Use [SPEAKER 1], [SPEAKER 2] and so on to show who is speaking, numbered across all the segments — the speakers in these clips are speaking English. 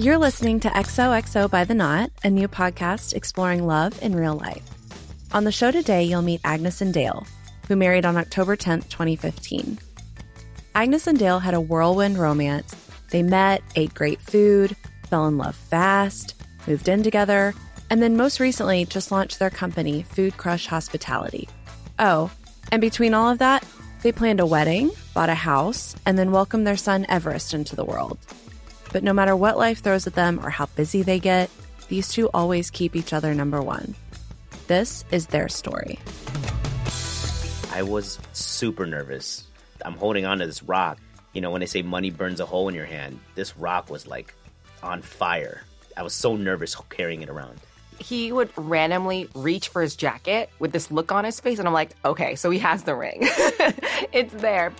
[SPEAKER 1] You're listening to XOXO by the Knot, a new podcast exploring love in real life. On the show today, you'll meet Agnes and Dale, who married on October 10th, 2015. Agnes and Dale had a whirlwind romance. They met, ate great food, fell in love fast, moved in together, and then most recently just launched their company, Food Crush Hospitality. Oh, and between all of that, they planned a wedding, bought a house, and then welcomed their son Everest into the world. But no matter what life throws at them or how busy they get, these two always keep each other number one. This is their story.
[SPEAKER 2] I was super nervous. I'm holding on to this rock. You know, when they say money burns a hole in your hand, this rock was like on fire. I was so nervous carrying it around.
[SPEAKER 3] He would randomly reach for his jacket with this look on his face, and I'm like, okay, so he has the ring. it's there.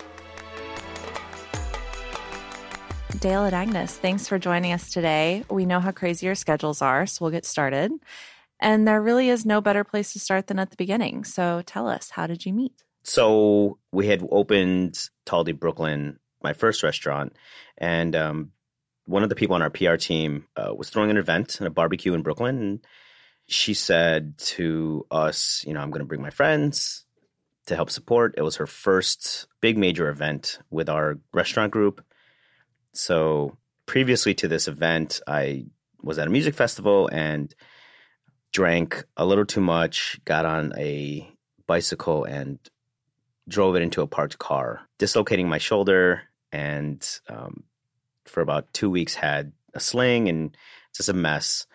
[SPEAKER 1] Dale and Agnes, thanks for joining us today. We know how crazy your schedules are, so we'll get started. And there really is no better place to start than at the beginning. So tell us, how did you meet?
[SPEAKER 2] So we had opened Talde Brooklyn, my first restaurant, and um, one of the people on our PR team uh, was throwing an event and a barbecue in Brooklyn. And she said to us, you know, I'm going to bring my friends to help support. It was her first big major event with our restaurant group. So previously to this event, I was at a music festival and drank a little too much, got on a bicycle and drove it into a parked car, dislocating my shoulder, and um, for about two weeks had a sling and it's just a mess.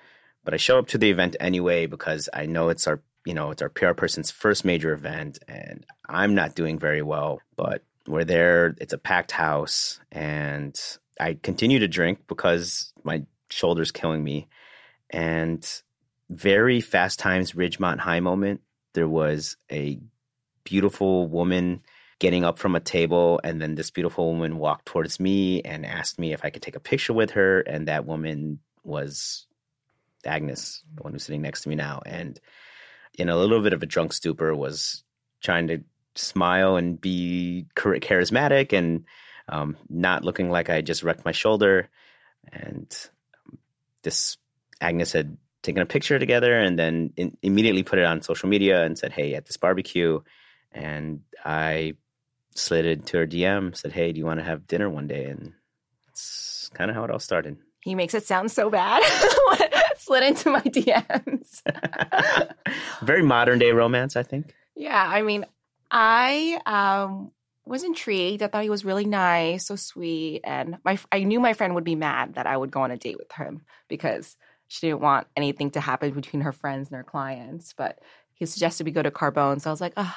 [SPEAKER 2] But I show up to the event anyway because I know it's our you know it's our PR person's first major event, and I'm not doing very well. But we're there; it's a packed house, and I continue to drink because my shoulder's killing me. And very fast times Ridgemont High moment. There was a beautiful woman getting up from a table and then this beautiful woman walked towards me and asked me if I could take a picture with her and that woman was Agnes, the one who's sitting next to me now and in a little bit of a drunk stupor was trying to smile and be charismatic and um, not looking like I just wrecked my shoulder and this Agnes had taken a picture together and then in, immediately put it on social media and said, "Hey, at this barbecue," and I slid into her DM, said, "Hey, do you want to have dinner one day?" And that's kind of how it all started.
[SPEAKER 3] He makes it sound so bad. slid into my DMs.
[SPEAKER 2] Very modern day romance, I think.
[SPEAKER 3] Yeah, I mean, I um, was intrigued. I thought he was really nice, so sweet, and my I knew my friend would be mad that I would go on a date with him because she didn't want anything to happen between her friends and her clients. But he suggested we go to Carbone, so I was like, oh,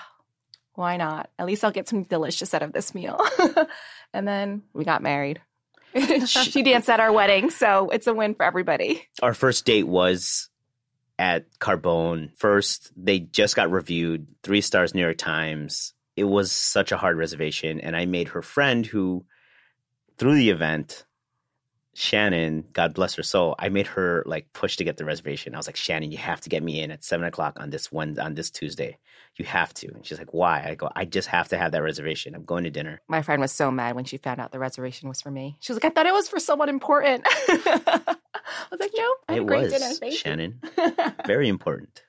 [SPEAKER 3] why not? At least I'll get some delicious out of this meal. and then we got married. she danced at our wedding, so it's a win for everybody.
[SPEAKER 2] Our first date was at Carbone. First, they just got reviewed, three stars New York Times. It was such a hard reservation, and I made her friend who, through the event, Shannon, God bless her soul, I made her like push to get the reservation. I was like, Shannon, you have to get me in at seven o'clock on this one on this Tuesday. You have to. And she's like, Why? I go, I just have to have that reservation. I'm going to dinner.
[SPEAKER 3] My friend was so mad when she found out the reservation was for me. She was like, I thought it was for someone important. I was like, No, I had
[SPEAKER 2] it
[SPEAKER 3] a great
[SPEAKER 2] was,
[SPEAKER 3] dinner. Thank
[SPEAKER 2] Shannon. Very important.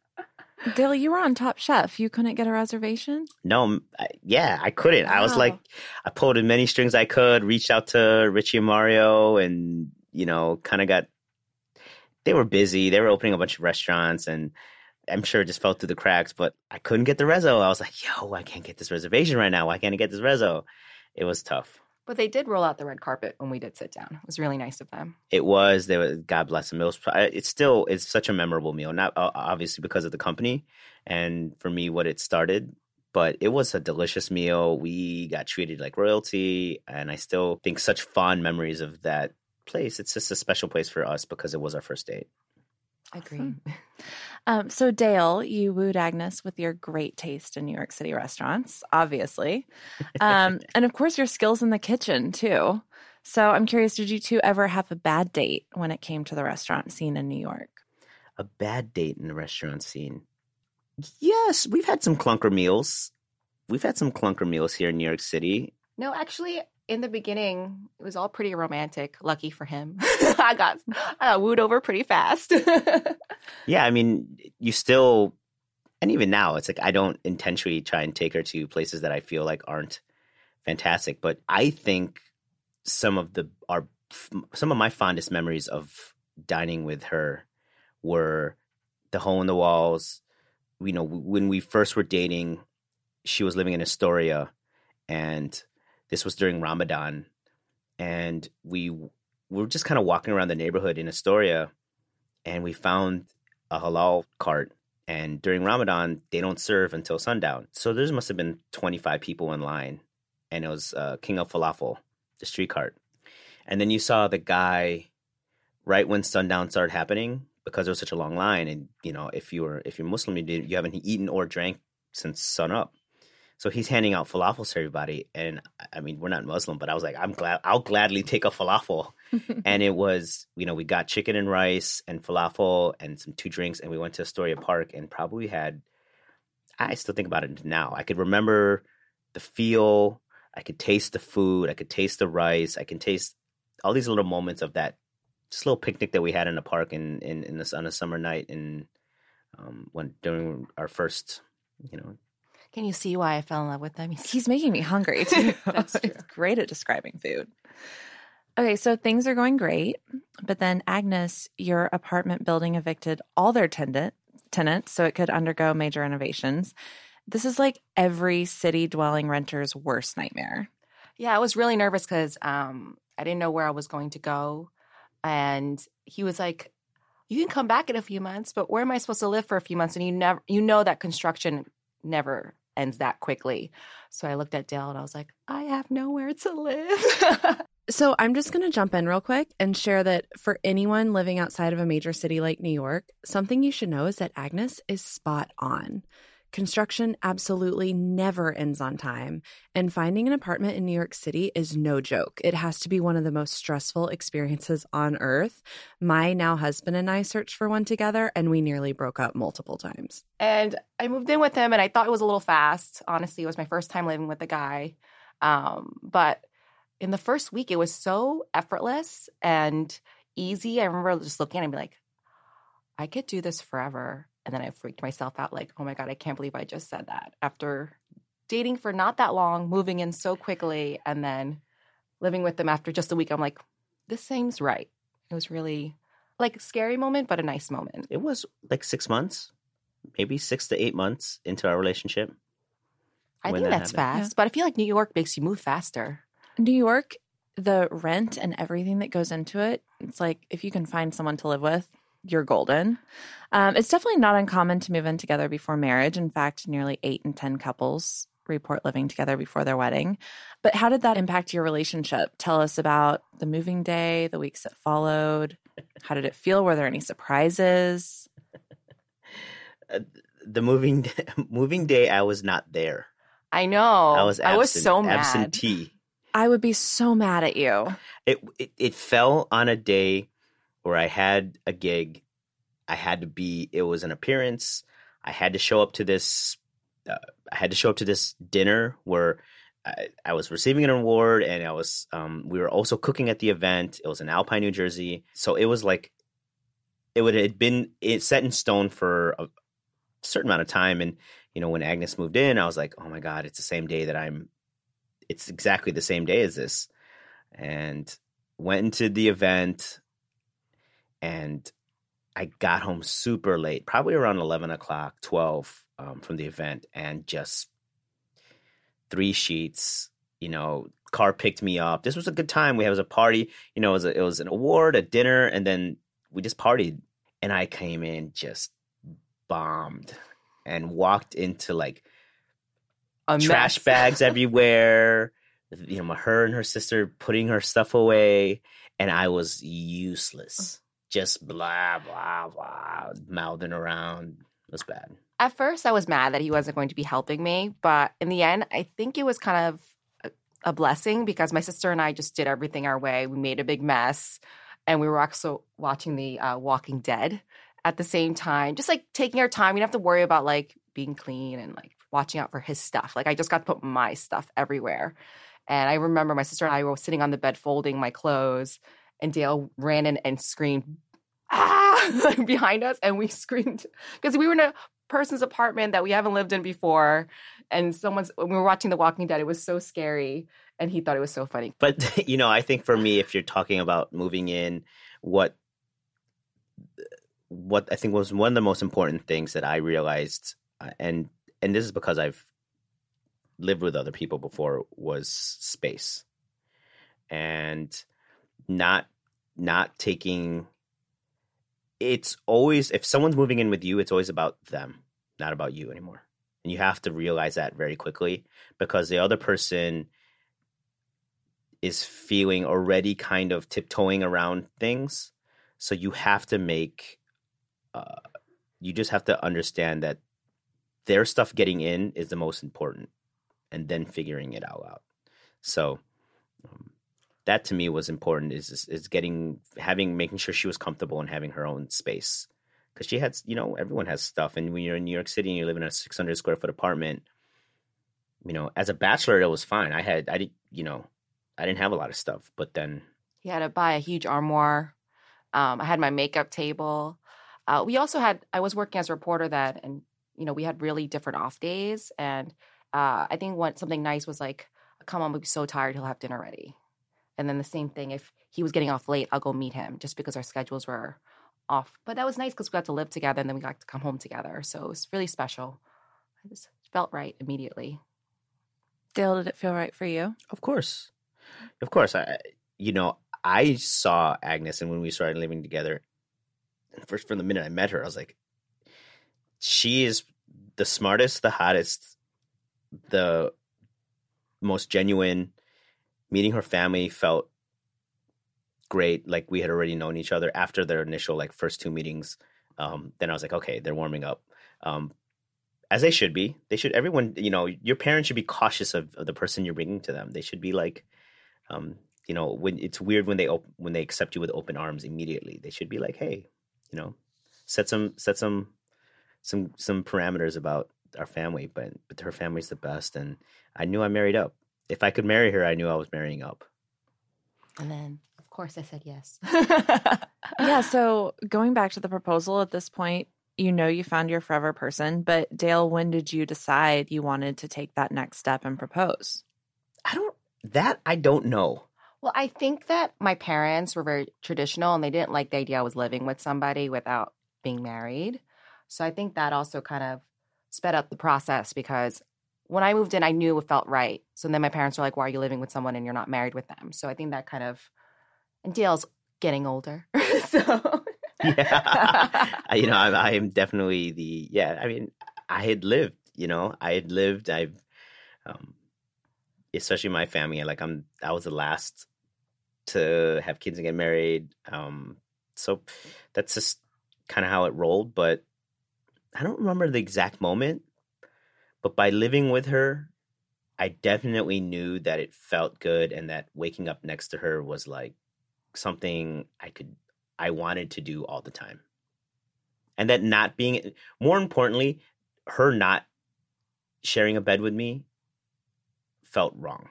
[SPEAKER 1] Dale, you were on Top Chef. You couldn't get a reservation?
[SPEAKER 2] No, I, yeah, I couldn't.
[SPEAKER 1] Wow.
[SPEAKER 2] I was like, I pulled as many strings I could, reached out to Richie and Mario, and you know, kind of got. They were busy. They were opening a bunch of restaurants, and I'm sure it just fell through the cracks. But I couldn't get the rezo. I was like, "Yo, I can't get this reservation right now. Why can't I get this rezo?" It was tough.
[SPEAKER 3] But they did roll out the red carpet when we did sit down. It was really nice of them.
[SPEAKER 2] It was. They were. God bless them. It was. It's still. It's such a memorable meal. Not uh, obviously because of the company, and for me, what it started. But it was a delicious meal. We got treated like royalty, and I still think such fond memories of that place. It's just a special place for us because it was our first date.
[SPEAKER 3] I agree.
[SPEAKER 1] Awesome. Um, so, Dale, you wooed Agnes with your great taste in New York City restaurants, obviously. Um, and of course, your skills in the kitchen, too. So, I'm curious did you two ever have a bad date when it came to the restaurant scene in New York?
[SPEAKER 2] A bad date in the restaurant scene? Yes, we've had some clunker meals. We've had some clunker meals here in New York City.
[SPEAKER 3] No, actually, in the beginning, it was all pretty romantic. Lucky for him, I got I got wooed over pretty fast.
[SPEAKER 2] yeah, I mean, you still, and even now, it's like I don't intentionally try and take her to places that I feel like aren't fantastic, but I think some of the our some of my fondest memories of dining with her were the hole in the walls. You know, when we first were dating, she was living in Astoria, and this was during Ramadan, and we, we were just kind of walking around the neighborhood in Astoria, and we found a halal cart. And during Ramadan, they don't serve until sundown. So there must have been 25 people in line, and it was uh, King of Falafel, the street cart. And then you saw the guy right when sundown started happening because there was such a long line. And you know, if you were if you're Muslim, you, did, you haven't eaten or drank since sun up. So he's handing out falafels to everybody, and I mean, we're not Muslim, but I was like, I'm glad, I'll gladly take a falafel. and it was, you know, we got chicken and rice and falafel and some two drinks, and we went to Astoria Park and probably had. I still think about it now. I could remember the feel. I could taste the food. I could taste the rice. I can taste all these little moments of that just little picnic that we had in the park in in, in this on a summer night and um, when during our first, you know,
[SPEAKER 3] can you see why I fell in love with him?
[SPEAKER 1] He's, He's making me hungry too. That's true. He's great at describing food. Okay, so things are going great, but then Agnes, your apartment building evicted all their tenant, tenants so it could undergo major renovations. This is like every city dwelling renter's worst nightmare.
[SPEAKER 3] Yeah, I was really nervous because um, I didn't know where I was going to go. And he was like, You can come back in a few months, but where am I supposed to live for a few months? And you never you know that construction never ends that quickly. So I looked at Dale and I was like, I have nowhere to live.
[SPEAKER 1] so I'm just going to jump in real quick and share that for anyone living outside of a major city like New York, something you should know is that Agnes is spot on. Construction absolutely never ends on time, and finding an apartment in New York City is no joke. It has to be one of the most stressful experiences on earth. My now husband and I searched for one together, and we nearly broke up multiple times.
[SPEAKER 3] And I moved in with him, and I thought it was a little fast. Honestly, it was my first time living with a guy. Um, but in the first week, it was so effortless and easy. I remember just looking at him and be like, I could do this forever. And then I freaked myself out like, oh my God, I can't believe I just said that. After dating for not that long, moving in so quickly, and then living with them after just a week, I'm like, this seems right. It was really like a scary moment, but a nice moment.
[SPEAKER 2] It was like six months, maybe six to eight months into our relationship.
[SPEAKER 3] I think that that's happened. fast, yeah. but I feel like New York makes you move faster.
[SPEAKER 1] New York, the rent and everything that goes into it, it's like if you can find someone to live with, you're golden. Um, it's definitely not uncommon to move in together before marriage. In fact, nearly eight in 10 couples report living together before their wedding. But how did that impact your relationship? Tell us about the moving day, the weeks that followed. How did it feel? Were there any surprises?
[SPEAKER 2] Uh, the moving day, moving day, I was not there.
[SPEAKER 3] I know. I was. Absent, I was so mad.
[SPEAKER 2] Absentee.
[SPEAKER 1] I would be so mad at you.
[SPEAKER 2] It, it it fell on a day where I had a gig. I had to be, it was an appearance. I had to show up to this, uh, I had to show up to this dinner where I, I was receiving an award and I was, um, we were also cooking at the event. It was in Alpine, New Jersey. So it was like, it would have been it set in stone for a certain amount of time. And, you know, when Agnes moved in, I was like, oh my God, it's the same day that I'm, it's exactly the same day as this. And went into the event and I got home super late, probably around 11 o'clock, 12 um, from the event, and just three sheets. You know, car picked me up. This was a good time. We had was a party. You know, it was a, it was an award, a dinner, and then we just partied. And I came in just bombed and walked into like a trash mess. bags everywhere. You know, her and her sister putting her stuff away, and I was useless just blah blah blah mouthing around. It was bad.
[SPEAKER 3] At first, I was mad that he wasn't going to be helping me, but in the end, I think it was kind of a, blessing because my sister and I just did everything our way. We made a big mess, and we were also watching the uh, Walking Dead at the same time, just like taking our time. We didn't have to worry about like being clean and like watching out for his stuff. Like I just got to put my stuff everywhere. And I remember my sister and I were sitting on the bed folding my clothes, and Dale ran in and screamed, ah, behind us. And we screamed because we were in a person's apartment that we haven't lived in before. And someone's, we were watching The Walking Dead, it was so scary. And he thought it was so funny.
[SPEAKER 2] But, you know, I think for me, if you're talking about moving in, what what I think was one of the most important things that I realized, uh, and and this is because I've lived with other people before, was space, and not not taking. It's always if someone's moving in with you, it's always about them, not about you anymore, and you have to realize that very quickly because the other person is feeling already kind of tiptoeing around things. So you have to make uh, you just have to understand that their stuff getting in is the most important and then figuring it all out so that to me was important is, is, getting having making sure she was comfortable and having her own space. Because she had you know everyone has stuff. And when you're in new york city and you live in a 600 square foot apartment you know as a bachelor it was fine. I had i did you know i didn't have a lot of stuff but then
[SPEAKER 3] he had to buy a huge armoire. Um, i had my makeup table. Uh, we also had I was working as a reporter then, and you know we had really different off days. And uh, I think what something nice was like, come on, we'll be so tired, he'll have dinner ready. And then the same thing, if he was getting off late, I'll go meet him just because our schedules were off. But that was nice because we got to live together and then we got to come home together. So it was really special. I just felt right immediately.
[SPEAKER 1] Dale, did it feel right for you?
[SPEAKER 2] Of course, of course. I, you know, I saw Agnes, and when we started living together, first from the minute I met her, I was like, she is the smartest, the hottest, the most genuine. Meeting her family felt great. Like we had already known each other after their initial like first two meetings. Um, then I was like, okay, they're warming up. Um, as they should be. They should. Everyone, you know, your parents should be cautious of, of the person you're bringing to them. They should be like, um, you know, when it's weird when they op- when they accept you with open arms immediately. They should be like, hey, you know, set some set some some some parameters about our family, but but her family's the best, and I knew I married up. If I could marry her, I knew I was marrying up.
[SPEAKER 3] And then, of course, I said yes.
[SPEAKER 1] yeah. So going back to the proposal at this point, you know you found your forever person, but Dale, when did you decide you wanted to take that next step and propose?
[SPEAKER 2] I don't that I don't know.
[SPEAKER 3] Well, I think that my parents were very traditional and they didn't like the idea I was living with somebody without being married. So I think that also kind of sped up the process because when I moved in, I knew it felt right. So then my parents were like, why are you living with someone and you're not married with them? So I think that kind of, and Dale's getting older. so.
[SPEAKER 2] yeah. you know, I, I am definitely the, yeah, I mean, I had lived, you know, I had lived, I've, um, especially my family. Like I'm, I was the last to have kids and get married. Um, so that's just kind of how it rolled. But I don't remember the exact moment. But by living with her, I definitely knew that it felt good and that waking up next to her was like something I could, I wanted to do all the time. And that not being, more importantly, her not sharing a bed with me felt wrong.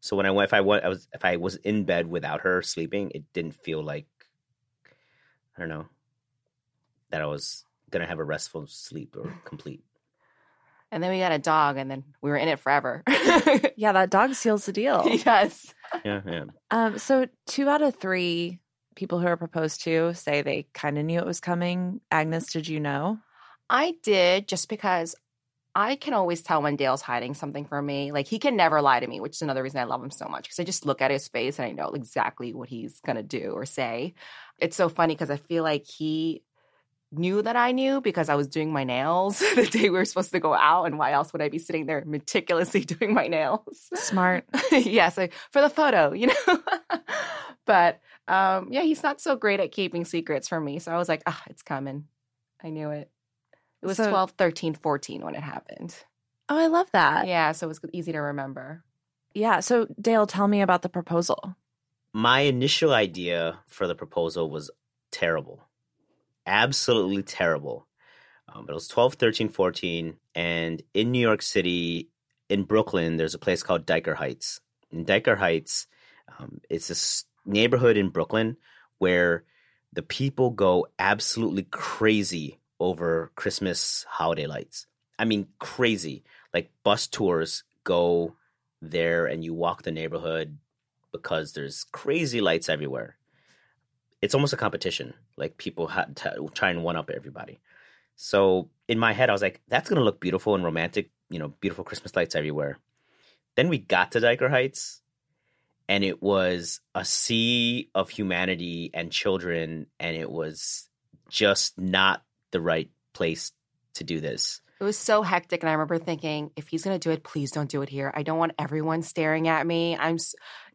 [SPEAKER 2] So when I went, if I went, I was if I was in bed without her sleeping, it didn't feel like I don't know that I was gonna have a restful sleep or complete.
[SPEAKER 3] And then we got a dog, and then we were in it forever.
[SPEAKER 1] yeah, that dog seals the deal.
[SPEAKER 3] Yes.
[SPEAKER 2] Yeah, yeah.
[SPEAKER 1] Um, so two out of three people who are proposed to say they kind of knew it was coming. Agnes, did you know?
[SPEAKER 3] I did just because I can always tell when Dale's hiding something from me. Like he can never lie to me, which is another reason I love him so much because I just look at his face and I know exactly what he's going to do or say. It's so funny because I feel like he knew that I knew because I was doing my nails the day we were supposed to go out. And why else would I be sitting there meticulously doing my nails?
[SPEAKER 1] Smart.
[SPEAKER 3] yes, like for the photo, you know? but um, yeah, he's not so great at keeping secrets from me. So I was like, ah, it's coming. I knew it. It was so, 12, 13, 14 when it happened.
[SPEAKER 1] Oh, I love that.
[SPEAKER 3] Yeah, so it was easy to remember.
[SPEAKER 1] Yeah. So, Dale, tell me about the proposal.
[SPEAKER 2] My initial idea for the proposal was terrible, absolutely terrible. Um, but it was 12, 13, 14. And in New York City, in Brooklyn, there's a place called Dyker Heights. in Dyker Heights. Um, it's this neighborhood in Brooklyn where the people go absolutely crazy over Christmas holiday lights. I mean, crazy. Like bus tours go there and you walk the neighborhood because there's crazy lights everywhere. It's almost a competition. Like people had to try and one up everybody. So in my head, I was like, that's going to look beautiful and romantic, you know, beautiful Christmas lights everywhere. Then we got to Dyker Heights and it was a sea of humanity and children and it was just not the right place to do this
[SPEAKER 3] it was so hectic and i remember thinking if he's going to do it please don't do it here. I don't want everyone staring at me. I'm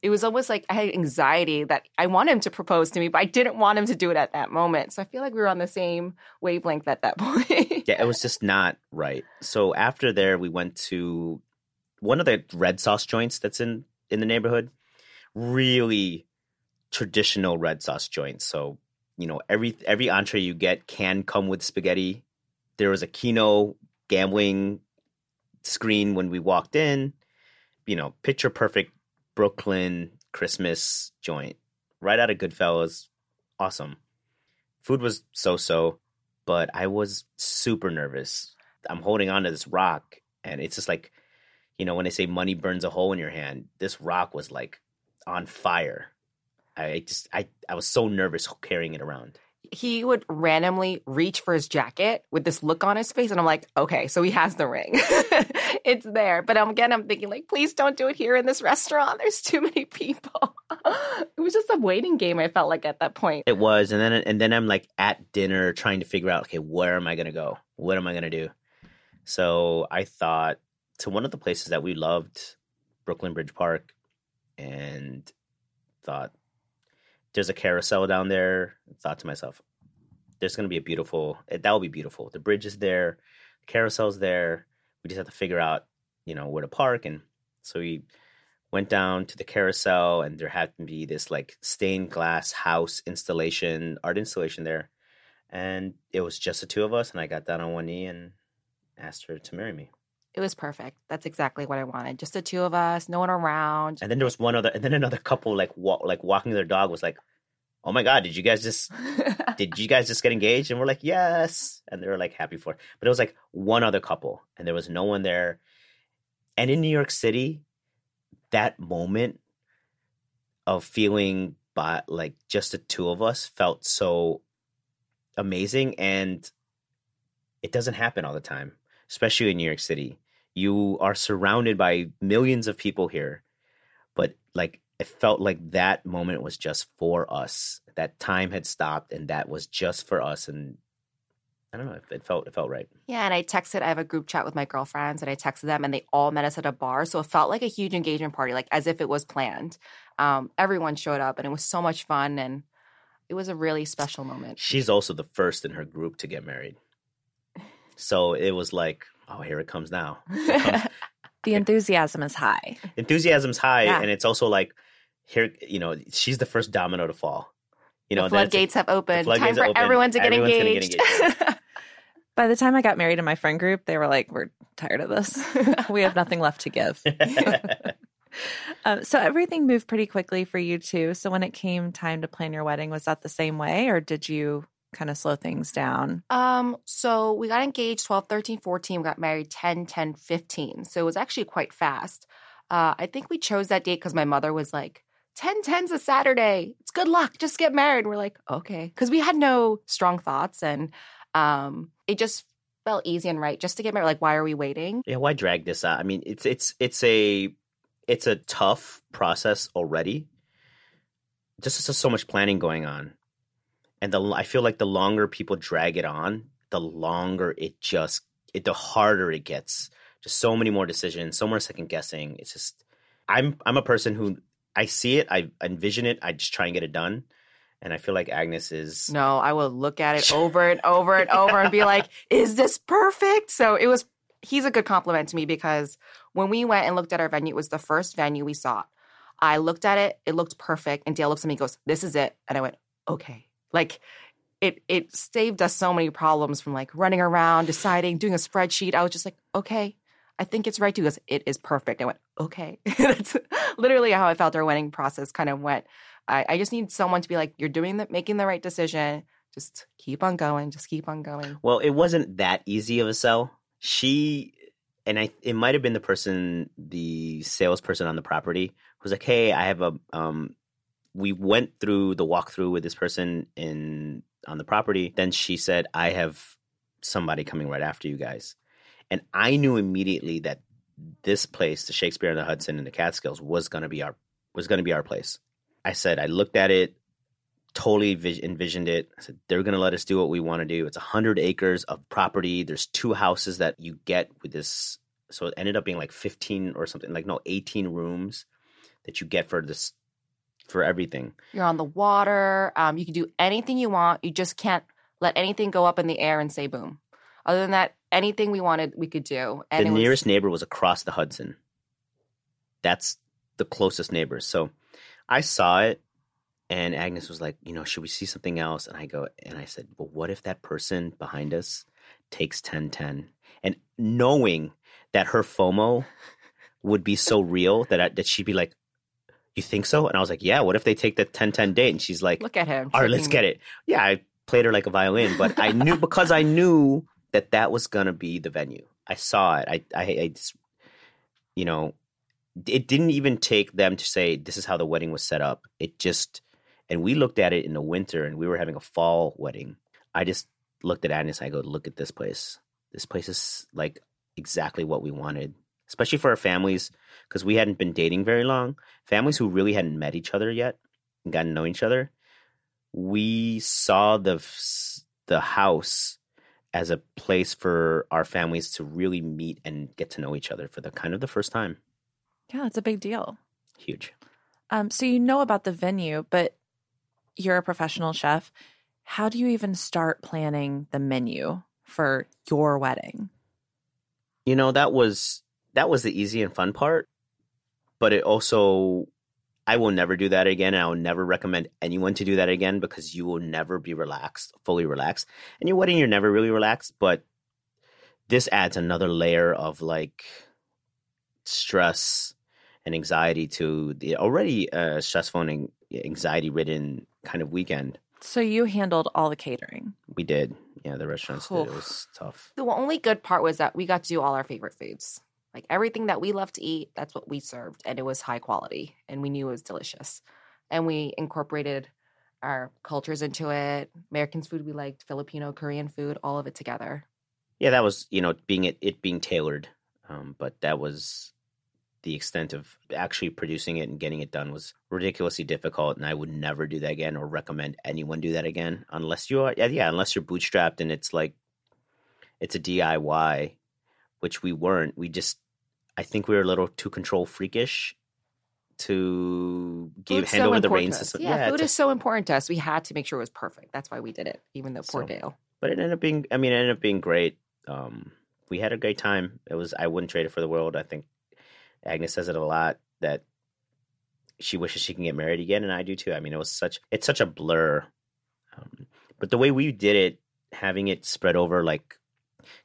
[SPEAKER 3] it was almost like i had anxiety that i want him to propose to me but i didn't want him to do it at that moment. So i feel like we were on the same wavelength at that point.
[SPEAKER 2] Yeah it was just not right. So after there we went to one of the red sauce joints that's in in the neighborhood. Really traditional red sauce joints. So, you know, every every entree you get can come with spaghetti. There was a Keno gambling screen when we walked in. You know, picture perfect Brooklyn Christmas joint. Right out of Goodfellas. Awesome. Food was so so, but I was super nervous. I'm holding on to this rock and it's just like, you know, when they say money burns a hole in your hand, this rock was like on fire. I just I I was so nervous carrying it around.
[SPEAKER 3] He would randomly reach for his jacket with this look on his face, and I'm like, okay, so he has the ring. it's there. But again, I'm thinking like, please don't do it here in this restaurant. There's too many people. it was just a waiting game. I felt like at that point.
[SPEAKER 2] It was, and then and then I'm like at dinner trying to figure out, okay, where am I gonna go? What am I gonna do? So I thought to one of the places that we loved, Brooklyn Bridge Park and thought there's a carousel down there. Thought to myself, there's going to be a beautiful eh, that will be beautiful. The bridge is there, the carousel's there. We just have to figure out, you know, where to park. And so we went down to the carousel, and there had to be this like stained glass house installation, art installation there. And it was just the two of us, and I got down on one knee and asked her to marry me.
[SPEAKER 3] It was perfect. That's exactly what I wanted. Just the two of us, no one around.
[SPEAKER 2] And then there was one other, and then another couple like walk, like walking their dog was like, "Oh my god, did you guys just did you guys just get engaged?" And we're like, "Yes," and they were like happy for it. But it was like one other couple, and there was no one there. And in New York City, that moment of feeling, but like just the two of us felt so amazing, and it doesn't happen all the time, especially in New York City you are surrounded by millions of people here but like it felt like that moment was just for us that time had stopped and that was just for us and I don't know. It felt it felt right.
[SPEAKER 3] Yeah, and I texted. I have a group chat with my girlfriends, and I texted them, and they all met us at a bar. So it felt like a huge engagement party, like as if it was planned. Um, everyone showed up, and it was so much fun, and it was a really special moment.
[SPEAKER 2] She's also the first in her group to get married, so it was like oh, here it comes now. It comes.
[SPEAKER 1] the enthusiasm is high.
[SPEAKER 2] Enthusiasm's high, yeah. and it's also like here, you know, she's the first domino to fall. You know,
[SPEAKER 3] the floodgates have opened. Time for open. everyone to get Everyone's engaged. Get engaged.
[SPEAKER 1] By the time I got married in my friend group, they were like, "We're tired of this. we have nothing left to give." um, so everything moved pretty quickly for you too. So when it came time to plan your wedding, was that the same way, or did you kind of slow things down?
[SPEAKER 3] Um, so we got engaged 12, 13, 14, we got married 10, 10, 15. So it was actually quite fast. Uh, I think we chose that date because my mother was like, 10 10's a Saturday. It's good luck. Just get married. We're like, okay. Because we had no strong thoughts and um, it just felt easy and right just to get married. Like, why are we waiting?
[SPEAKER 2] Yeah, why drag this out? I mean, it's it's it's a it's a tough process already. Just, just so much planning going on and the I feel like the longer people drag it on, the longer it just it the harder it gets. Just so many more decisions, so more second guessing. It's just I'm I'm a person who I see it, I envision it, I just try and get it done. And I feel like Agnes is
[SPEAKER 3] No, I will look at it over and over and over and be like, is this perfect? So it was he's a good compliment to me because when we went and looked at our venue, it was the first venue we saw. I looked at it, it looked perfect, and Dale looks at me and goes, This is it. And I went, Okay. Like it it saved us so many problems from like running around, deciding, doing a spreadsheet. I was just like, okay, I think it's right too because it is perfect. I went, okay. That's literally how I felt our wedding process kind of went. I, I just need someone to be like, you're doing the making the right decision. Just keep on going. Just keep on going.
[SPEAKER 2] Well, it wasn't that easy of a sell. She and I it might have been the person, the salesperson on the property, was like, "Hey, I have a um." We went through the walkthrough with this person in on the property. Then she said, "I have somebody coming right after you guys," and I knew immediately that this place, the Shakespeare and the Hudson and the Catskills, was gonna be our was gonna be our place. I said, I looked at it, totally envisioned it. I said, they're going to let us do what we want to do. It's 100 acres of property. There's two houses that you get with this. So it ended up being like 15 or something, like no, 18 rooms that you get for this, for everything.
[SPEAKER 3] You're on the water. Um, you can do anything you want. You just can't let anything go up in the air and say boom. Other than that, anything we wanted, we could do.
[SPEAKER 2] And the nearest was... neighbor was across the Hudson. That's the closest neighbor. So I saw it and Agnes was like, you know, should we see something else? And I go, and I said, well, what if that person behind us takes 10 10? And knowing that her FOMO would be so real that I, that she'd be like, you think so? And I was like, yeah, what if they take the 10 10 date? And she's like,
[SPEAKER 3] look at him.
[SPEAKER 2] All right, let's get it. Yeah, I played her like a violin, but I knew because I knew that that was going to be the venue. I saw it. I, I, I just, you know, it didn't even take them to say this is how the wedding was set up. It just and we looked at it in the winter and we were having a fall wedding. I just looked at Agnes I go, look at this place. This place is like exactly what we wanted, especially for our families, because we hadn't been dating very long. Families who really hadn't met each other yet and gotten to know each other. We saw the the house as a place for our families to really meet and get to know each other for the kind of the first time.
[SPEAKER 1] Yeah, it's a big deal.
[SPEAKER 2] Huge.
[SPEAKER 1] Um, so you know about the venue, but you're a professional chef. How do you even start planning the menu for your wedding?
[SPEAKER 2] You know, that was that was the easy and fun part, but it also I will never do that again. And I will never recommend anyone to do that again because you will never be relaxed, fully relaxed. And your wedding, you're never really relaxed, but this adds another layer of like stress and anxiety to the already uh, stressful and anxiety ridden kind of weekend.
[SPEAKER 1] So you handled all the catering.
[SPEAKER 2] We did. Yeah, the restaurants did. It was tough.
[SPEAKER 3] The only good part was that we got to do all our favorite foods. Like everything that we love to eat, that's what we served. And it was high quality and we knew it was delicious. And we incorporated our cultures into it. Americans food we liked, Filipino, Korean food, all of it together.
[SPEAKER 2] Yeah, that was, you know, being it, it being tailored. Um, but that was the extent of actually producing it and getting it done was ridiculously difficult and i would never do that again or recommend anyone do that again unless you are yeah, yeah unless you're bootstrapped and it's like it's a diy which we weren't we just i think we were a little too control freakish to give hand so over the reins
[SPEAKER 3] to, yeah, yeah food to, is so important to us. We had to make sure it was perfect. That's why we did it even though poor so, dale.
[SPEAKER 2] but it ended up being i mean it ended up being great. Um we had a great time. It was i wouldn't trade it for the world. I think Agnes says it a lot that she wishes she can get married again, and I do too. I mean, it was such it's such a blur, um, but the way we did it, having it spread over like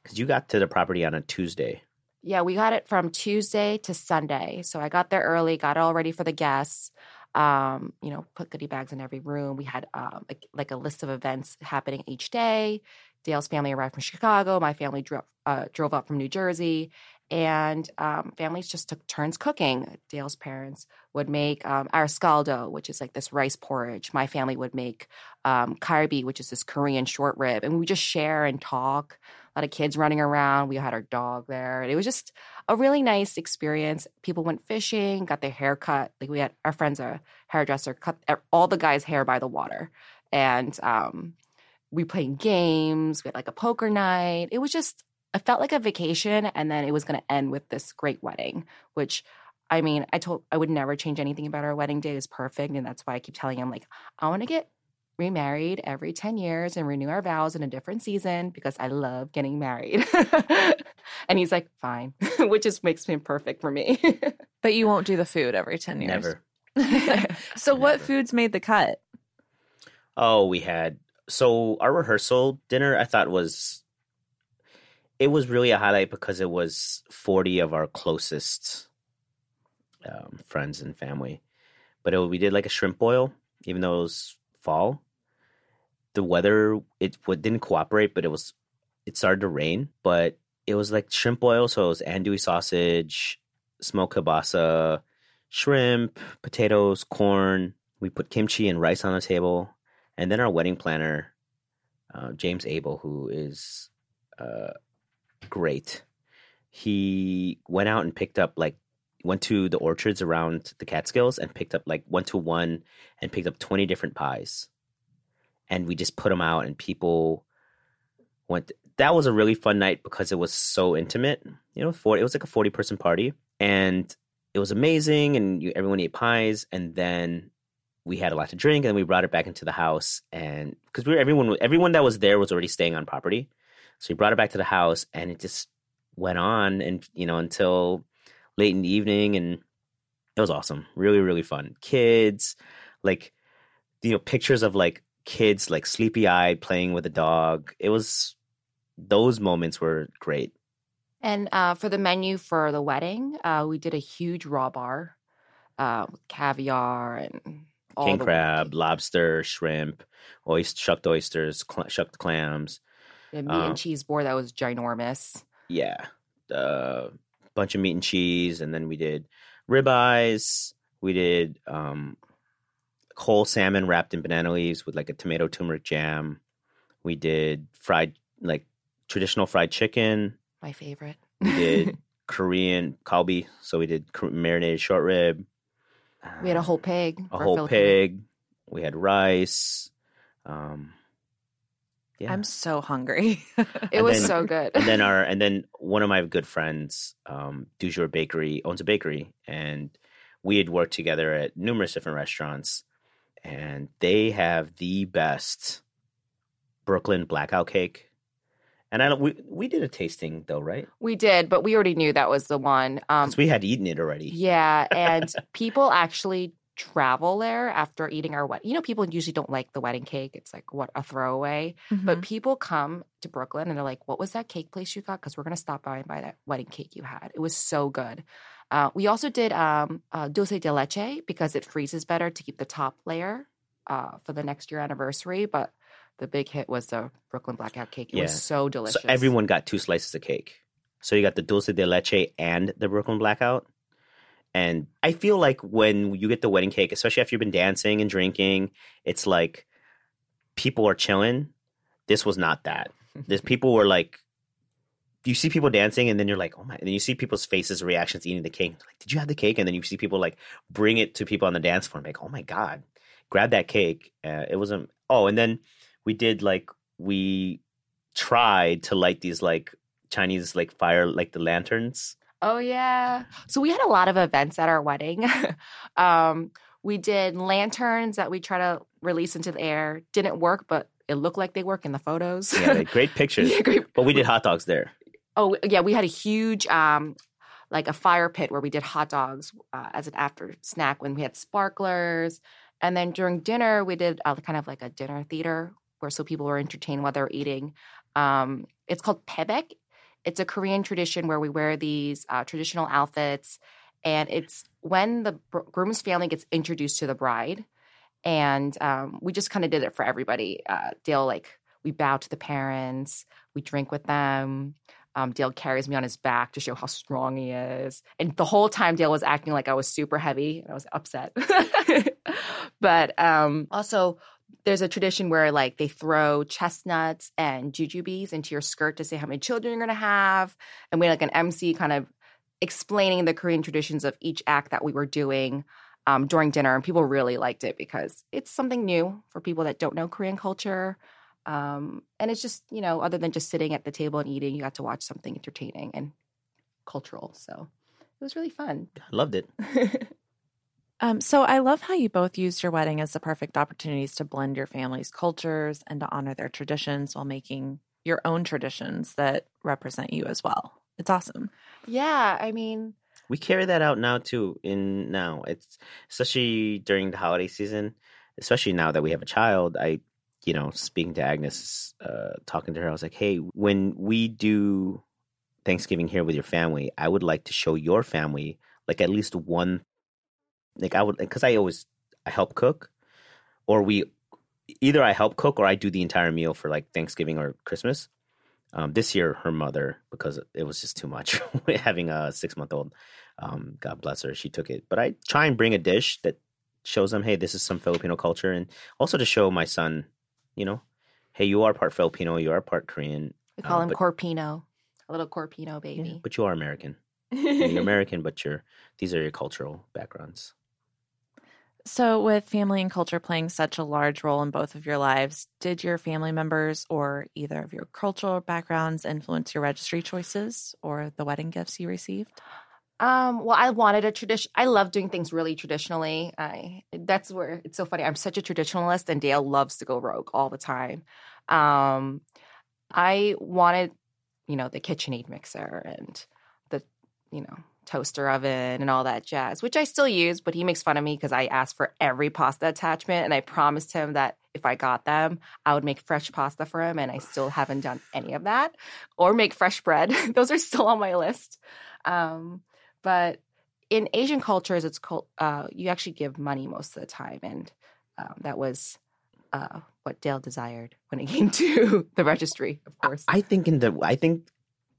[SPEAKER 2] because you got to the property on a Tuesday.
[SPEAKER 3] Yeah, we got it from Tuesday to Sunday. So I got there early, got it all ready for the guests. Um, you know, put goodie bags in every room. We had um, like, like a list of events happening each day. Dale's family arrived from Chicago. My family drove uh, drove up from New Jersey, and um, families just took turns cooking. Dale's parents would make um, arroz caldo, which is like this rice porridge. My family would make um, kalbi, which is this Korean short rib, and we just share and talk. A lot of kids running around. We had our dog there, and it was just a really nice experience. People went fishing, got their hair cut. Like we had our friends, a hairdresser, cut all the guys' hair by the water, and um, we played games. We had like a poker night. It was just it felt like a vacation and then it was going to end with this great wedding which i mean i told i would never change anything about our wedding day is perfect and that's why i keep telling him like i want to get remarried every 10 years and renew our vows in a different season because i love getting married and he's like fine which just makes him perfect for me
[SPEAKER 1] but you won't do the food every 10 years
[SPEAKER 2] never
[SPEAKER 1] so never. what foods made the cut
[SPEAKER 2] oh we had so our rehearsal dinner i thought was it was really a highlight because it was 40 of our closest um, friends and family. But it, we did like a shrimp boil, even though it was fall. The weather it didn't cooperate, but it was it started to rain. But it was like shrimp boil, so it was andouille sausage, smoked kielbasa, shrimp, potatoes, corn. We put kimchi and rice on the table, and then our wedding planner, uh, James Abel, who is uh, great. He went out and picked up like went to the orchards around the Catskills and picked up like one to one and picked up 20 different pies. And we just put them out and people went that was a really fun night because it was so intimate. You know, 40 it was like a 40 person party and it was amazing and you, everyone ate pies and then we had a lot to drink and we brought it back into the house and because we were everyone everyone that was there was already staying on property. So we brought it back to the house and it just went on and you know until late in the evening and it was awesome really really fun kids like you know pictures of like kids like sleepy eyed playing with a dog it was those moments were great
[SPEAKER 3] And uh, for the menu for the wedding, uh, we did a huge raw bar uh, with caviar and all
[SPEAKER 2] king
[SPEAKER 3] the-
[SPEAKER 2] crab lobster shrimp oyster, shucked oysters cl- shucked clams
[SPEAKER 3] a meat
[SPEAKER 2] um,
[SPEAKER 3] and cheese board that was ginormous.
[SPEAKER 2] yeah a bunch of meat and cheese and then we did ribeyes we did um whole salmon wrapped in banana leaves with like a tomato turmeric jam we did fried like traditional fried chicken
[SPEAKER 3] My favorite.
[SPEAKER 2] we did korean kalbi so we did marinated short rib
[SPEAKER 3] we had a whole pig.
[SPEAKER 2] a
[SPEAKER 3] for
[SPEAKER 2] whole
[SPEAKER 3] Filipino.
[SPEAKER 2] pig we had rice um yeah
[SPEAKER 1] I'm so hungry.
[SPEAKER 3] It
[SPEAKER 2] And
[SPEAKER 3] was
[SPEAKER 2] then-
[SPEAKER 3] so good.
[SPEAKER 2] and then our and then one of my good friends, um, Du Jour Bakery, owns a bakery, and we had worked together at numerous different restaurants, and they have the best Brooklyn blackout cake. And I don't. We we did a tasting though, right?
[SPEAKER 3] we did, but we already knew that was the one. Um,
[SPEAKER 2] Because we had eaten it already.
[SPEAKER 3] Yeah, and people actually travel there after eating our wedding. You know, people usually don't like the wedding cake. It's like what a throwaway.
[SPEAKER 1] Mm-hmm.
[SPEAKER 3] But people come to Brooklyn and they're like, "What was that cake place you got?" Because we're gonna stop by and buy that wedding cake you had. It was so good. Uh, we also did um, uh, dulce de leche because it freezes better to keep the top layer uh, for the next year anniversary. But the big hit was the Brooklyn blackout cake. It
[SPEAKER 2] Yeah.
[SPEAKER 3] was so delicious.
[SPEAKER 2] So everyone got two slices of cake. So you got the dulce de leche and the Brooklyn blackout. And I feel like when you get the wedding cake, especially after you've been dancing and drinking, it's like people are chilling. This was not that. This people were like, you see people dancing, and then you're like, oh my! And then you see people's faces, reactions, eating the cake. Like, did you have the cake? And then you see people like bring it to people on the dance floor. like, oh my god, grab that cake. Uh, it wasn't. Oh, and then we did like we tried to light these like Chinese like fire like the lanterns.
[SPEAKER 3] Oh yeah. So we had a lot of events at our wedding. um, we did lanterns that we try to release into the air. Didn't work, but it looked like they work in the photos.
[SPEAKER 2] Yeah, great pictures.
[SPEAKER 3] Yeah, great.
[SPEAKER 2] But we did hot dogs there.
[SPEAKER 3] Oh yeah, we had a huge um like a fire pit where we did hot dogs uh, as an after snack when we had sparklers. And then during dinner, we did uh, kind of like a dinner theater where so people were entertained while they were eating. Um, it's called pyebaek. It's a Korean tradition where we wear these uh, traditional outfits, and it's when the groom's family gets introduced to the bride. And um, we just kind of did it for everybody. Uh, Dale, like, we bow to the parents, we drink with them. Um, Dale carries me on his back to show how strong he is. And the whole time, Dale was acting like I was super heavy and I was upset. but um, also, there's a tradition where like they throw chestnuts and jujubes into your skirt to say how many children you're going to have. And we had like an MC kind of explaining the Korean traditions of each act that we were doing um, during dinner. And people really liked it because it's something new for people that don't know Korean culture. Um, and it's just, you know, other than just sitting at the table and eating, you got to watch something entertaining and cultural. So it was really fun.
[SPEAKER 2] I loved it.
[SPEAKER 1] Um, so I love how you both used your wedding as the perfect opportunities to blend your family's cultures and to honor their traditions while making your own traditions that represent you as well. It's awesome.
[SPEAKER 3] yeah. I mean,
[SPEAKER 2] We carry that out now too. In now, it's especially during the holiday season, especially now that we have a child. I, you know, speaking to Agnes, uh, talking to her, I was like, "Hey, when we do Thanksgiving here with your family, I would like to show your family like at least one. Like I would, because I always I help cook, or we either I help cook or I do the entire meal for like Thanksgiving or Christmas. Um, this year, her mother, because it was just too much having a six month old, um, God bless her, she took it. But I try and bring a dish that shows them, hey, this is some Filipino culture, and also to show my son, you know, hey, you are part Filipino, you are part Korean.
[SPEAKER 3] We call
[SPEAKER 2] um,
[SPEAKER 3] him
[SPEAKER 2] but-
[SPEAKER 3] Corpino, a little Corpino
[SPEAKER 2] yeah,
[SPEAKER 3] baby.
[SPEAKER 2] but you are American. You're American, but you're these are your cultural backgrounds.
[SPEAKER 1] So, with family and culture playing such a large role in both of your lives, did your family members or either of your cultural backgrounds influence your registry choices or the wedding gifts you received?
[SPEAKER 3] Um, well, I wanted a tradition. I love doing things really traditionally. I that's where it's so funny. I'm such a traditionalist, and Dale loves to go rogue all the time. Um, I wanted, you know, the KitchenAid mixer and the, you know, toaster oven and all that jazz, which I still use. But he makes fun of me because I asked for every pasta attachment, and I promised him that if I got them, I would make fresh pasta for him, and I still haven't done any of that, or make fresh bread. Those are still on my list. Um, but in Asian cultures, it's called uh, you actually give money most of the time, and um, that was uh, what Dale desired when it came to the registry, of course.
[SPEAKER 2] I think in the I think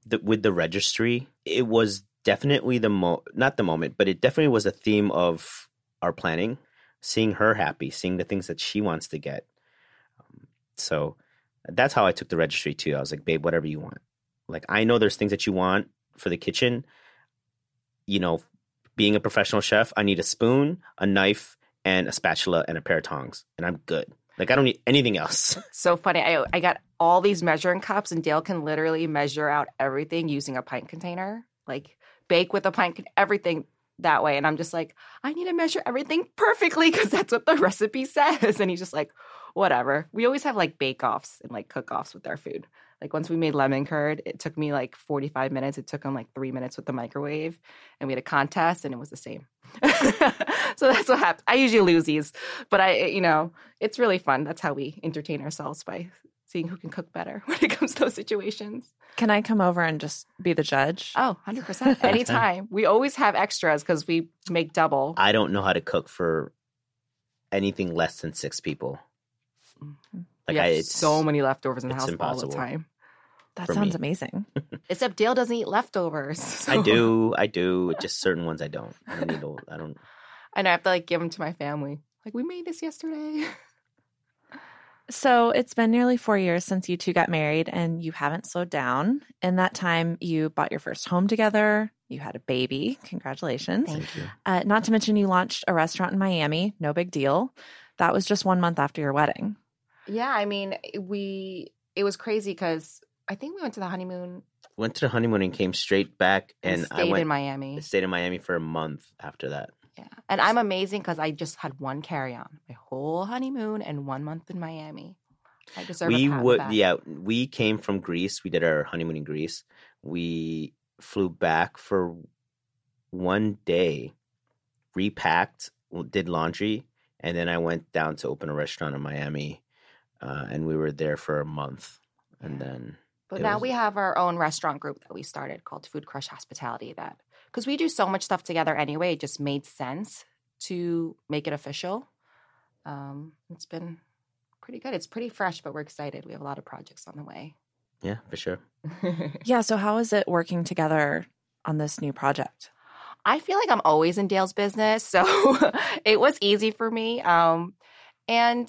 [SPEAKER 2] that with the registry, it was definitely the mo not the moment, but it definitely was a theme of our planning, seeing her happy, seeing the things that she wants to get. Um, so that's how I took the registry too. I was like, babe, whatever you want. Like I know there's things that you want for the kitchen. You know, being a professional chef, I need a spoon, a knife, and a spatula and a pair of tongs, and I'm good. Like I don't need anything else.
[SPEAKER 3] so funny. I I got all these measuring cups, and Dale can literally measure out everything using a pint container, like bake with a pint, everything that way. And I'm just like, I need to measure everything perfectly because that's what the recipe says. And he's just like, whatever. We always have like bake offs and like cook offs with our food. Like once we made lemon curd, it took me like 45 minutes. It took him like three minutes with the microwave. And we had a contest and it was the same. so that's what happens. I usually lose these, but I, you know, it's really fun. That's how we entertain ourselves by seeing who can cook better when it comes to those situations.
[SPEAKER 1] Can I come over and just be the judge?
[SPEAKER 3] Oh, 100%. Anytime. we always have extras because we make double.
[SPEAKER 2] I don't know how to cook for anything less than six people. Mm-hmm. Like
[SPEAKER 3] we
[SPEAKER 2] I, it's
[SPEAKER 3] so many leftovers in the
[SPEAKER 2] it's
[SPEAKER 3] house all the time.
[SPEAKER 1] That
[SPEAKER 2] for
[SPEAKER 1] sounds
[SPEAKER 2] me.
[SPEAKER 1] amazing.
[SPEAKER 3] Except Dale doesn't eat leftovers.
[SPEAKER 2] I do, I do. Just certain ones I don't. I don't need. to- I don't.
[SPEAKER 3] And I have to like give them to my family. Like, we made this yesterday.
[SPEAKER 1] So it's been nearly four years since you two got married and you haven't slowed down. In that time, you bought your first home together. You had a baby. Congratulations.
[SPEAKER 3] Thank
[SPEAKER 2] Thank you.
[SPEAKER 1] Uh, not to mention, you launched a restaurant in Miami. No big deal. That was just one month after your wedding.
[SPEAKER 3] Yeah, I mean, we, it was crazy because I think we went to the honeymoon
[SPEAKER 2] Went to the honeymoon and came straight back,
[SPEAKER 3] and, stayed
[SPEAKER 2] I went
[SPEAKER 3] in Miami.
[SPEAKER 2] stayed in Miami for a month after that.
[SPEAKER 3] Yeah. And I'm amazing because I just had one carry on my whole honeymoon and one month in Miami. I deserve
[SPEAKER 2] we
[SPEAKER 3] a pat on
[SPEAKER 2] would,
[SPEAKER 3] back.
[SPEAKER 2] yeah. We came from Greece. We did our honeymoon in Greece. We flew back for one day, repacked, did laundry, and then I went down to open a restaurant in Miami, uh, and we were there for a month, and
[SPEAKER 3] Yeah.
[SPEAKER 2] then
[SPEAKER 3] But
[SPEAKER 2] It
[SPEAKER 3] now
[SPEAKER 2] was-
[SPEAKER 3] we have our own restaurant group that we started called Food Crush Hospitality. That because we do so much stuff together anyway, it just made sense to make it official. Um, it's been pretty good. It's pretty fresh, but we're excited. We have a lot of projects on the way.
[SPEAKER 2] yeah, for sure.
[SPEAKER 1] Yeah. So, how is it working together on this new project?
[SPEAKER 3] I feel like I'm always in Dale's business, so it was easy for me. Um, and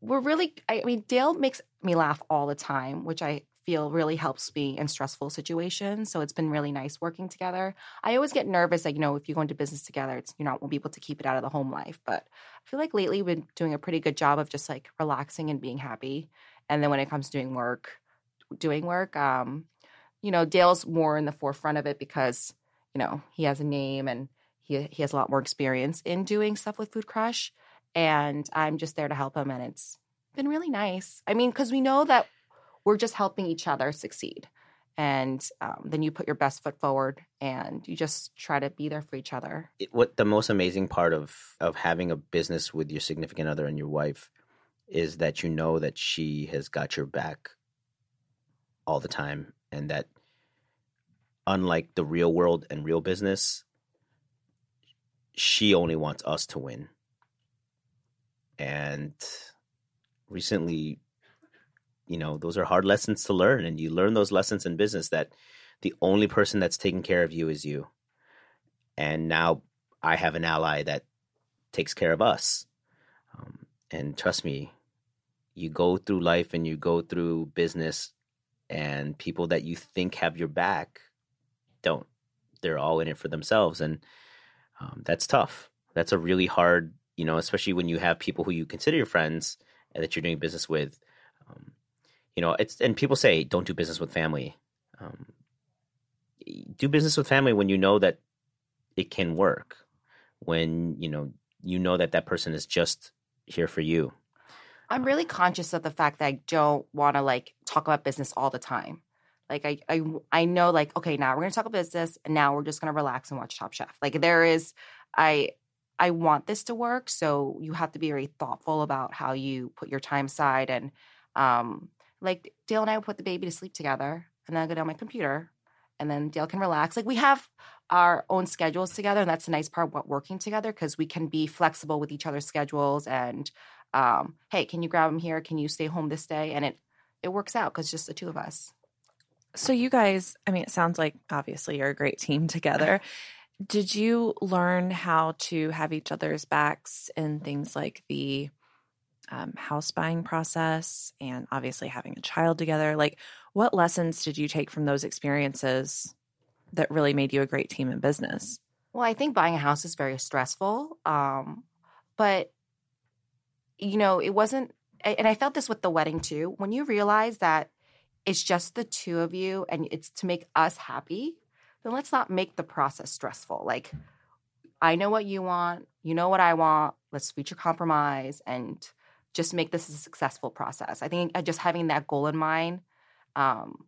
[SPEAKER 3] we're really, I mean, Dale makes me laugh all the time, which I feel really helps me in stressful situations. So it's been really nice working together. I always get nervous that, you know, if you go into business together, it's, you're not won't be able to keep it out of the home life. But I feel like lately we've been doing a pretty good job of just like relaxing and being happy. And then when it comes to doing work, doing work, um, you know, Dale's more in the forefront of it because you know, he has a name and he he has a lot more experience in doing stuff with Food Crush. And I'm just there to help him, and it's been really nice. I mean, because we know that we're just helping each other succeed, and um, then you put your best foot forward, and you just try to be there for each other.
[SPEAKER 2] it, what the most amazing part of of having a business with your significant other and your wife is that you know that she has got your back all the time and that unlike the real world and real business, she only wants us to win. And recently, you know, those are hard lessons to learn. And you learn those lessons in business that the only person that's taking care of you is you. And now I have an ally that takes care of us. Um, and trust me, you go through life and you go through business, and people that you think have your back don't. They're all in it for themselves. And um, that's tough. That's a really hard, you know, especially when you have people who you consider your friends and that you're doing business with. Um, you know, it's and people say don't do business with family. Um, do business with family when you know that it can work. When you know you know that that person is just here for you.
[SPEAKER 3] I'm really conscious of the fact that I don't want to like talk about business all the time. Like I, I, I know like okay, now we're gonna talk about business, and now we're just gonna relax and watch Top Chef. Like there is, I, I want this to work, so you have to be very thoughtful about how you put your time aside. And um, like Dale and I would put the baby to sleep together, and then I go down my computer, and then Dale can relax. Like we have our own schedules together, and that's the nice part about working together because we can be flexible with each other's schedules. And um, hey, can you grab him here? Can you stay home this day? And it it works out because just the two of us.
[SPEAKER 1] So you guys, I mean, it sounds like obviously you're a great team together. Did you learn how to have each other's backs in things like the um, house buying process and obviously having a child together? Like, what lessons did you take from those experiences that really made you a great team in business?
[SPEAKER 3] Well, I think buying a house is very stressful. Um, but, you know, it wasn't, and I felt this with the wedding too. When you realize that it's just the two of you and it's to make us happy, then let's not make the process stressful. Like, I know what you want, you know what I want, let's reach a compromise and just make this a successful process. I think uh, just having that goal in mind um,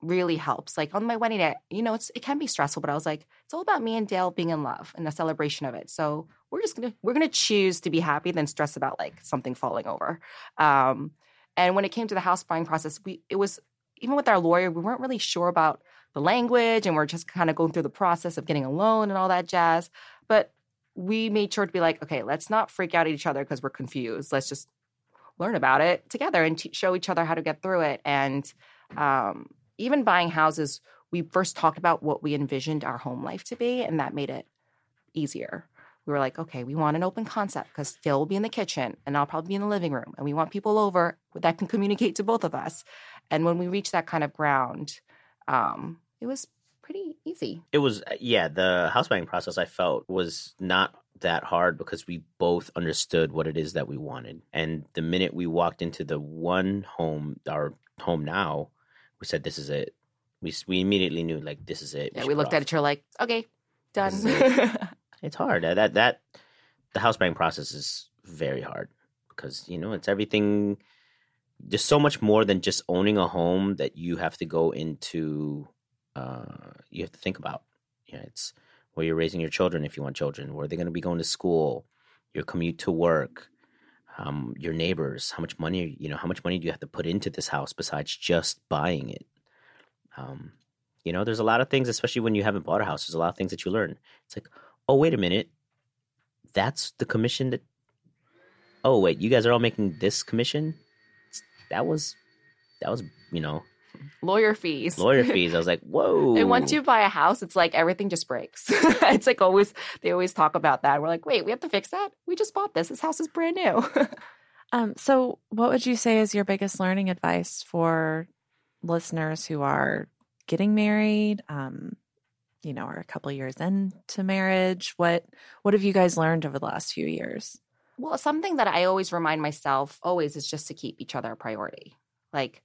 [SPEAKER 3] really helps. Like on my wedding day, you know, it's it can be stressful, but I was like, it's all about me and Dale being in love and the celebration of it. So we're just gonna we're gonna choose to be happy than stress about like something falling over. Um, and when it came to the house buying process, we it was even with our lawyer, we weren't really sure about the language and we're just kind of going through the process of getting a loan and all that jazz. But we made sure to be like, okay, let's not freak out at each other because we're confused. Let's just learn about it together and show each other how to get through it. And um, even buying houses, we first talked about what we envisioned our home life to be, and that made it easier. We were like, okay, we want an open concept because Phil will be in the kitchen and I'll probably be in the living room, and we want people over that can communicate to both of us. And when we reached that kind of ground, um, it was pretty easy.
[SPEAKER 2] It was, uh, yeah, the house buying process I felt was not that hard because we both understood what it is that we wanted. And the minute we walked into the one home, our home now, we said, "This is it." We we immediately knew like this is it.
[SPEAKER 3] We yeah, we looked at each other like, "Okay, done."
[SPEAKER 2] it's hard. That that the house buying process is very hard because you know it's everything. There's so much more than just owning a home that you have to go into. Uh, you have to think about. Yeah, it's where you're raising your children if you want children. Where they're going to be going to school, your commute to work, um, your neighbors, how much money you know, how much money do you have to put into this house besides just buying it? Um, you know, there's a lot of things, especially when you haven't bought a house. There's a lot of things that you learn. It's like, oh, wait a minute, that's the commission that. Oh wait, you guys are all making this commission. That was, that was you know
[SPEAKER 3] lawyer fees.
[SPEAKER 2] Lawyer fees. I was like, whoa.
[SPEAKER 3] And once you buy a house, it's like everything just breaks. it's like always, they always talk about that. We're like, wait, we have to fix that? We just bought this. This house is brand new.
[SPEAKER 1] um, so, what would you say is your biggest learning advice for listeners who are getting married? Um, you know, are a couple years into marriage. What what have you guys learned over the last few years?
[SPEAKER 3] Well, something that I always remind myself always is just to keep each other a priority. Like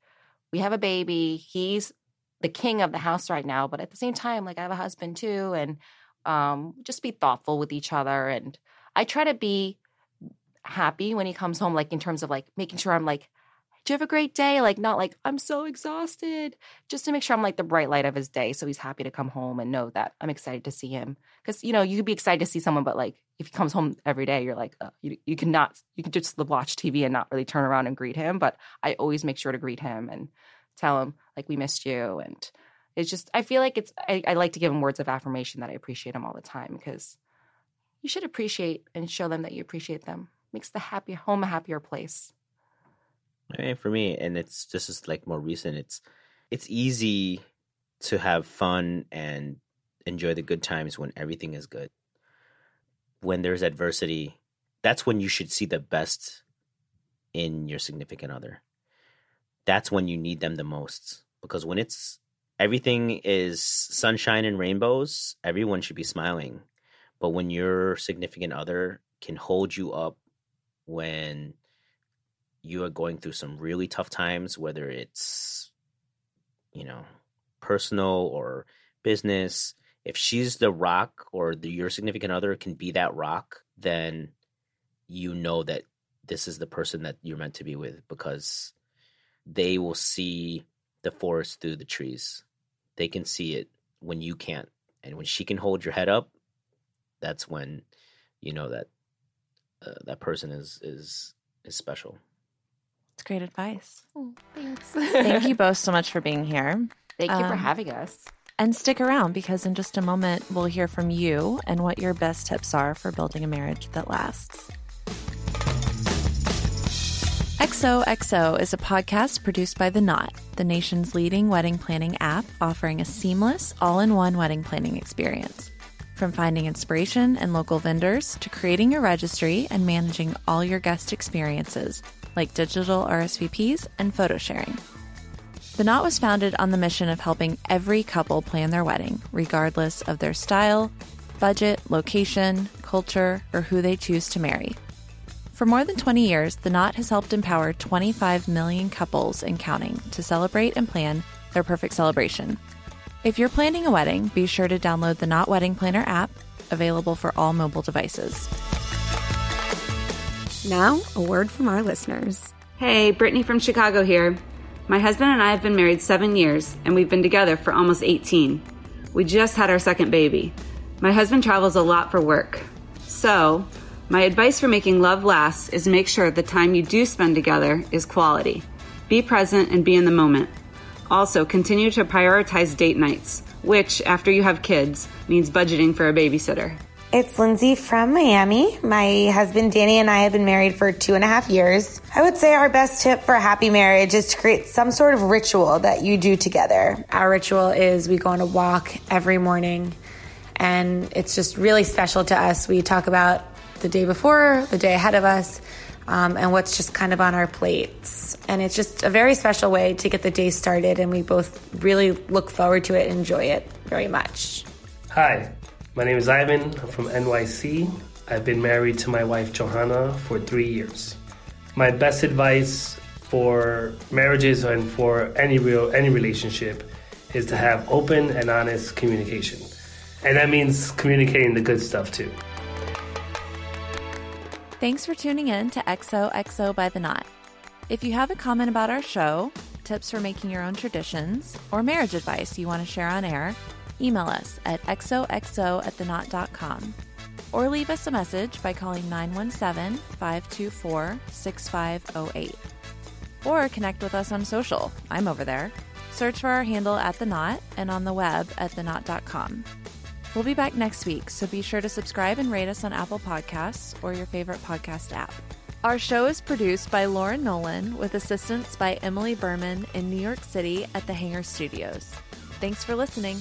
[SPEAKER 3] we have a baby. He's the king of the house right now, but at the same time, like I have a husband too, and um, just be thoughtful with each other. And I try to be happy when he comes home, like in terms of like making sure I'm like, you have a great day? Like, not like, I'm so exhausted, just to make sure I'm like the bright light of his day. So he's happy to come home and know that I'm excited to see him. Cause, you know, you could be excited to see someone, but like, if he comes home every day, you're like, uh, you, you cannot, you can just watch TV and not really turn around and greet him. But I always make sure to greet him and tell him, like, we missed you. And it's just I feel like it's I, I like to give him words of affirmation that I appreciate him all the time because you should appreciate and show them that you appreciate them. Makes the happy home a happier place.
[SPEAKER 2] I mean, for me, and it's this is like more recent. It's it's easy to have fun and enjoy the good times when everything is good. When there's adversity, that's when you should see the best in your significant other. That's when you need them the most because when it's everything is sunshine and rainbows, everyone should be smiling. But when your significant other can hold you up when you are going through some really tough times, whether it's, you know, personal or business, if she's the rock or the, your significant other can be that rock, then you know that this is the person that you're meant to be with because they will see the forest through the trees. They can see it when you can't. And when she can hold your head up, that's when you know that uh, that person is is is special.
[SPEAKER 1] It's great advice.
[SPEAKER 3] Oh, thanks.
[SPEAKER 1] Thank you both so much for being here.
[SPEAKER 3] Thank you for
[SPEAKER 1] Um,
[SPEAKER 3] having us.
[SPEAKER 1] And stick around because in just a moment, we'll hear from you and what your best tips are for building a marriage that lasts. XOXO is a podcast produced by The Knot, the nation's leading wedding planning app offering a seamless, all in one wedding planning experience. From finding inspiration and local vendors to creating your registry and managing all your guest experiences, like digital RSVPs and photo sharing. The Knot was founded on the mission of helping every couple plan their wedding, regardless of their style, budget, location, culture, or who they choose to marry. For more than 20 years, The Knot has helped empower 25 million couples and counting to celebrate and plan their perfect celebration. If you're planning a wedding, be sure to download the Knot Wedding Planner app, available for all mobile devices.
[SPEAKER 4] Now, a word from our listeners.
[SPEAKER 5] Hey, Brittany from Chicago here. My husband and I have been married seven years, and we've been together for almost 18. We just had our second baby. My husband travels a lot for work. So, my advice for making love last is make sure the time you do spend together is quality. Be present and be in the moment. Also, continue to prioritize date nights, which, after you have kids, means budgeting for a babysitter.
[SPEAKER 6] It's Lindsay from Miami. My husband Danny and I have been married for two and a half years. I would say our best tip for a happy marriage is to create some sort of ritual that you do together. Our ritual is we go on a walk every morning, and it's just really special to us. We talk about the day before, the day ahead of us, um, and what's just kind of on our plates. And it's just a very special way to get the day started, and we both really look forward to it and enjoy it very much.
[SPEAKER 7] Hi, my name is Ivan. I'm from NYC. I've been married to my wife Johanna for three years. My best advice for marriages and for any real any relationship is to have open and honest communication. And that means communicating the good stuff too.
[SPEAKER 1] Thanks for tuning in to XOXO by the Knot. If you have a comment about our show, tips for making your own traditions, or marriage advice you want to share on air, email us at xoxo at theknot.com or leave us a message by calling 917 524 6508. Or connect with us on social. I'm over there. Search for our handle at The Knot and on the web at theknot.com. We'll be back next week, so be sure to subscribe and rate us on Apple Podcasts or your favorite podcast app. Our show is produced by Lauren Nolan with assistance by Emily Berman in New York City at the Hanger Studios. Thanks for listening.